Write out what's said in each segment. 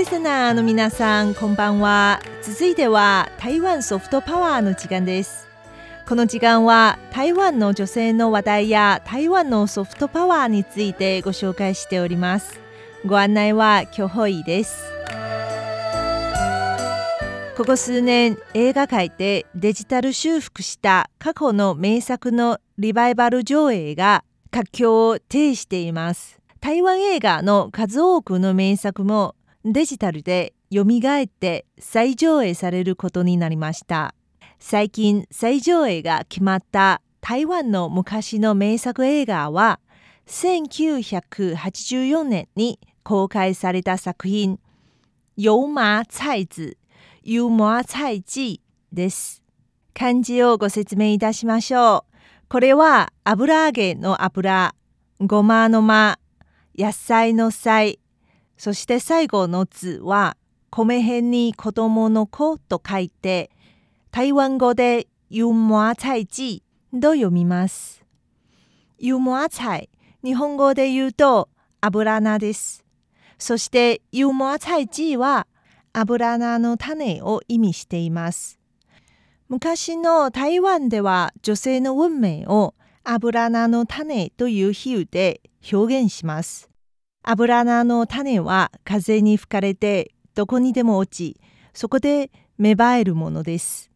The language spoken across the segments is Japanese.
リスナーの皆さんこんばんは。続いては台湾ソフトパワーの時間です。この時間は台湾の女性の話題や台湾のソフトパワーについてご紹介しております。ご案内はキョホイです。ここ数年映画界でデジタル修復した過去の名作のリバイバル上映が活況を呈しています。台湾映画の数多くの名作もデジタルで蘇って再上映されることになりました最近再上映が決まった台湾の昔の名作映画は1984年に公開された作品「油麻菜子ユーモア菜地です。漢字をご説明いたしましょう。これは油揚げの油、ごまの間、野菜の菜、そして最後の図は米辺に子供の子と書いて、台湾語でユーモア菜地と読みます。ユーモア菜、日本語で言うと油菜です。そしてユーモア菜地は油菜の種を意味しています。昔の台湾では女性の運命を油菜の種という比喩で表現します。油菜の種は風に吹かれてどこにでも落ち、そこで芽生えるものです。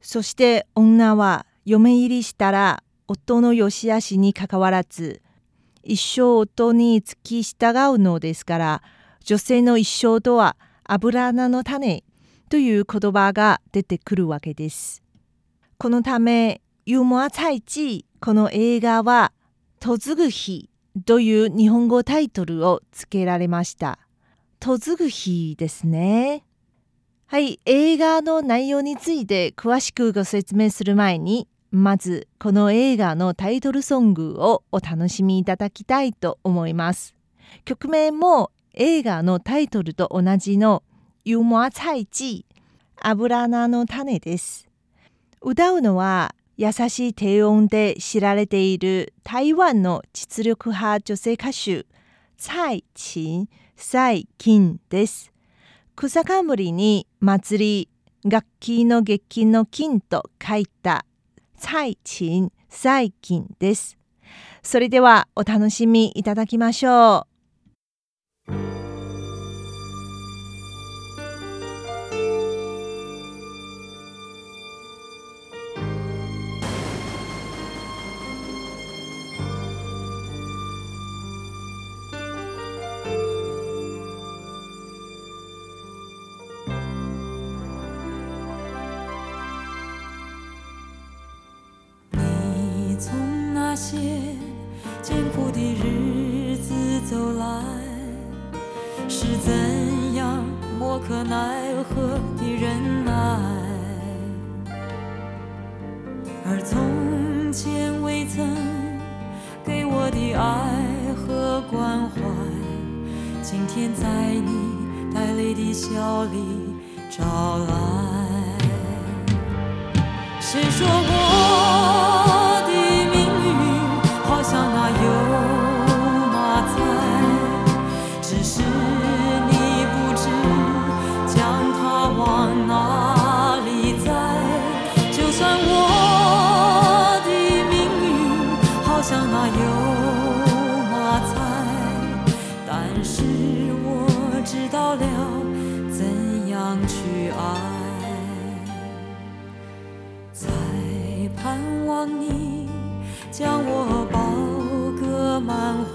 そして女は嫁入りしたら夫の良し悪しにかかわらず、一生夫に付き従うのですから、女性の一生とは油菜の種という言葉が出てくるわけです。このため、ユーモア祭地この映画は、嫁ぐ日という日本語タイトルを付けられました。嫁ぐ日ですね。はい、映画の内容について詳しくご説明する前に、まずこの映画のタイトルソングをお楽しみいただきたいと思います。曲名も映画のタイトルと同じのユーモア菜地油菜の種です。歌うのは優しい低音で知られている台湾の実力派女性歌手蔡琴蔡金です。草冠に祭り楽器の月金の金と書いた蔡琴蔡金です。それではお楽しみいただきましょう。奈何的忍耐而从前未曾给我的爱和关怀今天在你带泪的笑里找来。谁说我有妈在但是我知道了怎样去爱？在盼望你将我抱个满怀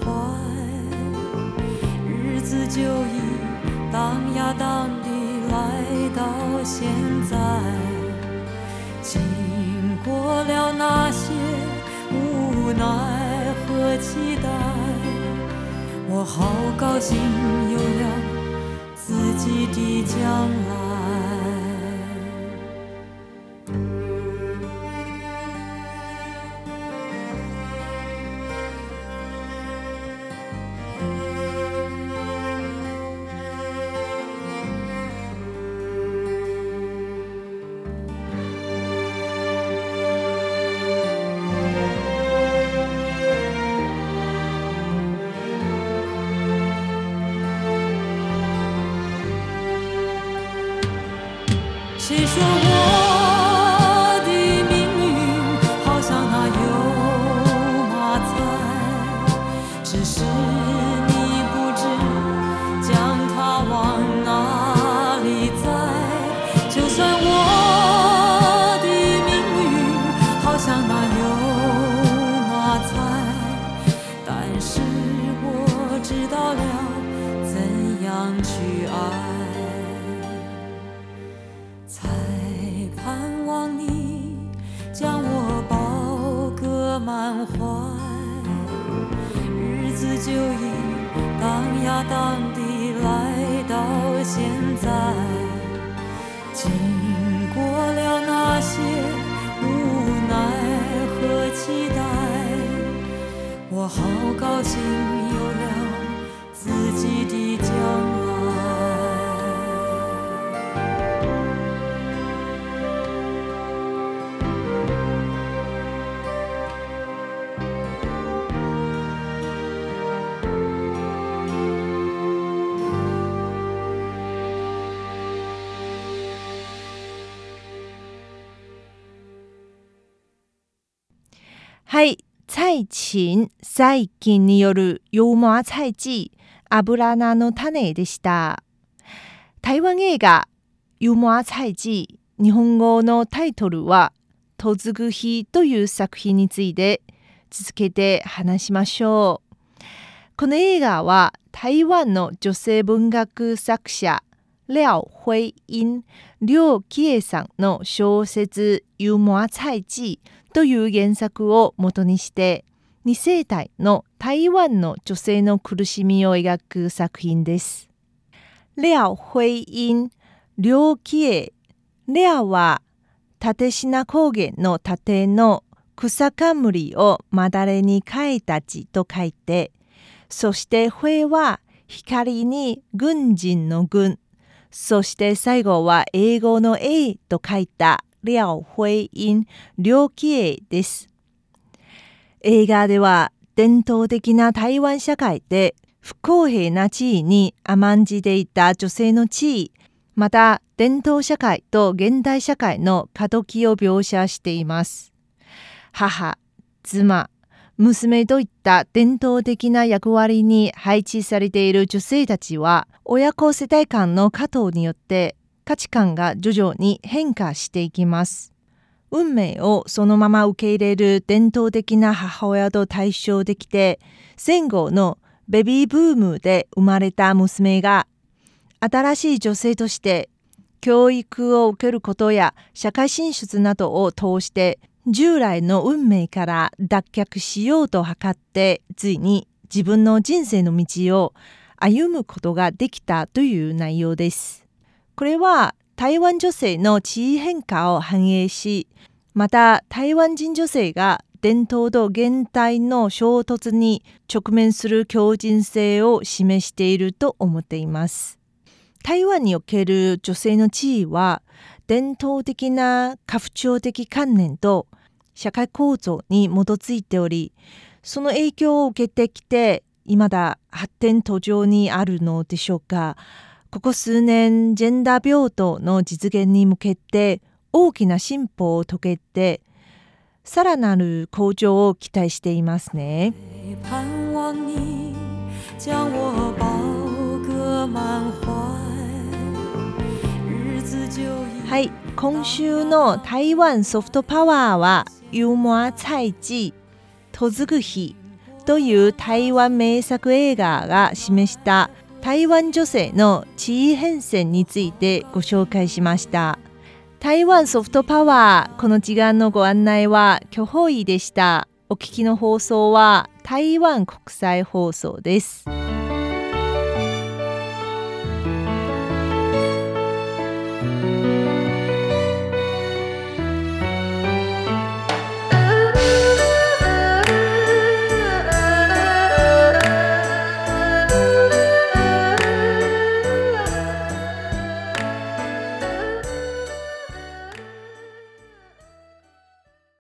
日子就已荡呀荡地来到现在。经过了那些无奈的期待，我好高兴有了自己的将来。去爱，才盼望你将我抱个满怀。日子就已荡呀荡地来到现在，经过了那些无奈和期待，我好高兴。はい、蔡琴、最近によるユーモア菜地、油菜の種でした。台湾映画ユーモア菜地、日本語のタイトルは、とずぐ日という作品について続けて話しましょう。この映画は台湾の女性文学作者廖慧英、廖喜恵さんの小説ユーモア菜地という原作を元にして二世帯の台湾の女性の苦しみを描く作品です。廖慧英、廖喜恵、廖は立品高原の盾の草冠をまだれに書いた字と書いて、そして慧は光に軍人の軍、そして最後は英語の A と書いた廖慧英、廖喜恵です。映画では伝統的な台湾社会で不公平な地位に甘んじていた女性の地位、また伝統社会と現代社会の過渡期を描写しています。母、妻、娘といった伝統的な役割に配置されている女性たちは親子世代間の加藤によって価値観が徐々に変化していきます。運命をそのまま受け入れる伝統的な母親と対照できて戦後のベビーブームで生まれた娘が新しい女性として教育を受けることや社会進出などを通して従来の運命から脱却しようと図ってついに自分の人生の道を歩むことができたという内容です。これは台湾女性の地位変化を反映しまた台湾人女性が伝統と現代の衝突に直面する強靭性を示していると思っています。台湾における女性の地位は伝統的な家父長的観念と社会構造に基づいておりその影響を受けてきて未だ発展途上にあるのでしょうかここ数年ジェンダー平等の実現に向けて大きな進歩を遂げてさらなる向上を期待していますね。はい、今週の台湾ソフトパワーはユーモア菜地とずぐ日という台湾名作映画が示した台湾女性の地位変遷についてご紹介しました。台湾ソフトパワーこの時間のご案内は巨峰医でした。お聞きの放送は台湾国際放送です。